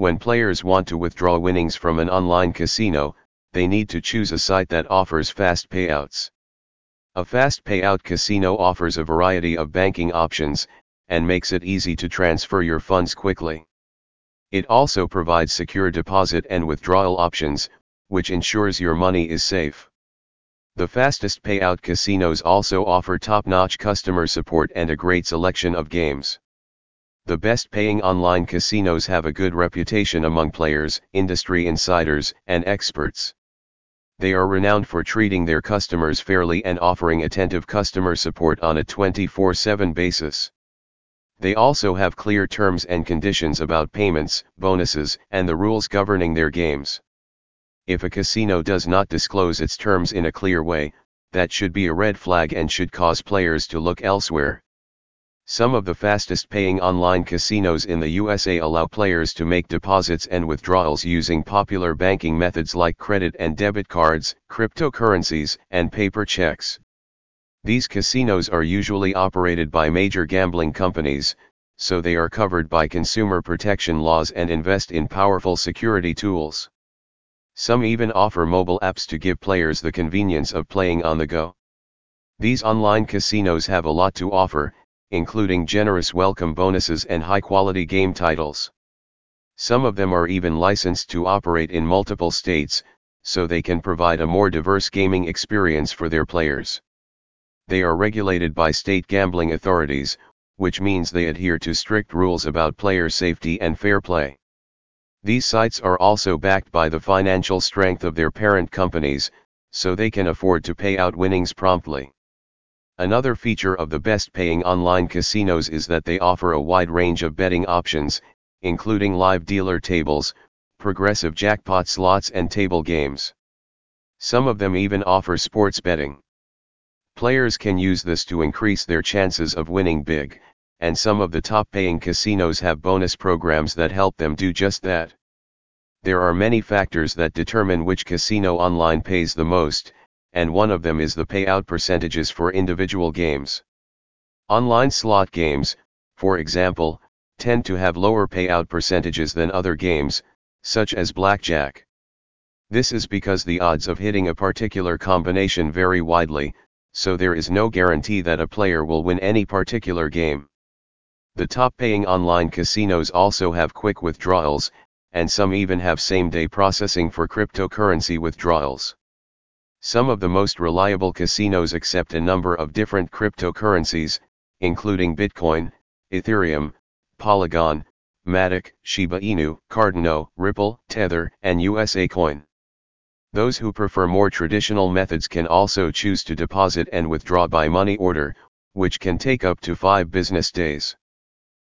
When players want to withdraw winnings from an online casino, they need to choose a site that offers fast payouts. A fast payout casino offers a variety of banking options, and makes it easy to transfer your funds quickly. It also provides secure deposit and withdrawal options, which ensures your money is safe. The fastest payout casinos also offer top-notch customer support and a great selection of games. The best paying online casinos have a good reputation among players, industry insiders, and experts. They are renowned for treating their customers fairly and offering attentive customer support on a 24 7 basis. They also have clear terms and conditions about payments, bonuses, and the rules governing their games. If a casino does not disclose its terms in a clear way, that should be a red flag and should cause players to look elsewhere. Some of the fastest paying online casinos in the USA allow players to make deposits and withdrawals using popular banking methods like credit and debit cards, cryptocurrencies, and paper checks. These casinos are usually operated by major gambling companies, so they are covered by consumer protection laws and invest in powerful security tools. Some even offer mobile apps to give players the convenience of playing on the go. These online casinos have a lot to offer, including generous welcome bonuses and high-quality game titles. Some of them are even licensed to operate in multiple states, so they can provide a more diverse gaming experience for their players. They are regulated by state gambling authorities, which means they adhere to strict rules about player safety and fair play. These sites are also backed by the financial strength of their parent companies, so they can afford to pay out winnings promptly. Another feature of the best paying online casinos is that they offer a wide range of betting options, including live dealer tables, progressive jackpot slots and table games. Some of them even offer sports betting. Players can use this to increase their chances of winning big, and some of the top paying casinos have bonus programs that help them do just that. There are many factors that determine which casino online pays the most, and one of them is the payout percentages for individual games. Online slot games, for example, tend to have lower payout percentages than other games, such as blackjack. This is because the odds of hitting a particular combination vary widely, so there is no guarantee that a player will win any particular game. The top paying online casinos also have quick withdrawals, and some even have same day processing for cryptocurrency withdrawals. Some of the most reliable casinos accept a number of different cryptocurrencies, including Bitcoin, Ethereum, Polygon, Matic, Shiba Inu, Cardano, Ripple, Tether, and USA Coin. Those who prefer more traditional methods can also choose to deposit and withdraw by money order, which can take up to 5 business days.